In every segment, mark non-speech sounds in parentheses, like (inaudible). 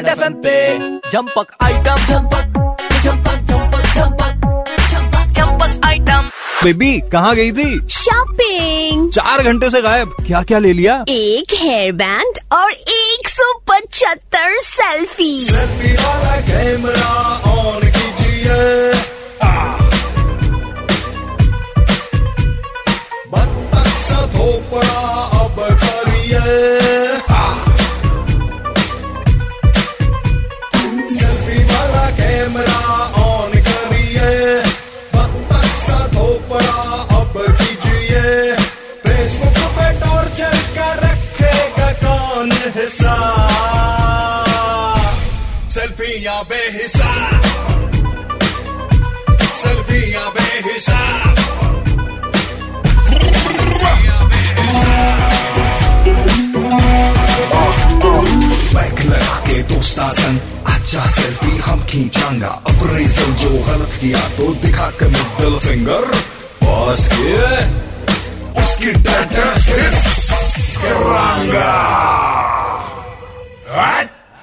Red F पे जंपक item झंपक झंपक झंपक झंपक झंपक झंपक आइटम बेबी कहाँ गई थी? शॉपिंग चार घंटे से गायब। क्या क्या ले लिया? एक हेयर बैंड और एक सौ पचहत्तर सेल्फी सेल्फी वाला कैमरा ऑन कीजिए। धोपड़ा हिसाब सेल्फियाँ बेहिसाब सेल्फियाँ के दोस्ता संग अच्छा सेल्फी हम खींचांगा। अप्रेजल जो गलत किया तो दिखा के मिडल फिंगर बॉस के उसकी टाटा करांगा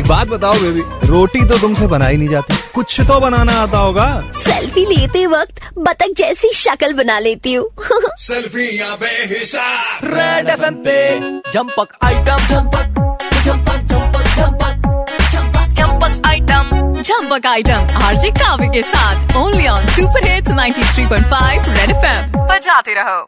एक बात बताओ बेबी रोटी तो तुमसे बनाई नहीं जाती। कुछ तो बनाना आता होगा। सेल्फी लेते वक्त बतख जैसी शक्ल बना लेती हूँ। (laughs) सेल्फियाँ बेहिसाब। रेड एफ़ एम पे जंपक आइटम झंपक झंपक झंपक झंपक झंपक झंपक आइटम झंपक आइटम आरजे काव्य के साथ only on super hits 93.5 red FM बजाते रहो।